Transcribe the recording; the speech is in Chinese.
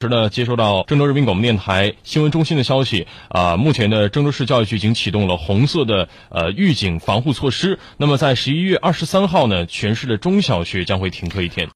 是呢，接收到郑州人民广播电台新闻中心的消息，啊，目前的郑州市教育局已经启动了红色的呃预警防护措施。那么在十一月二十三号呢，全市的中小学将会停课一天。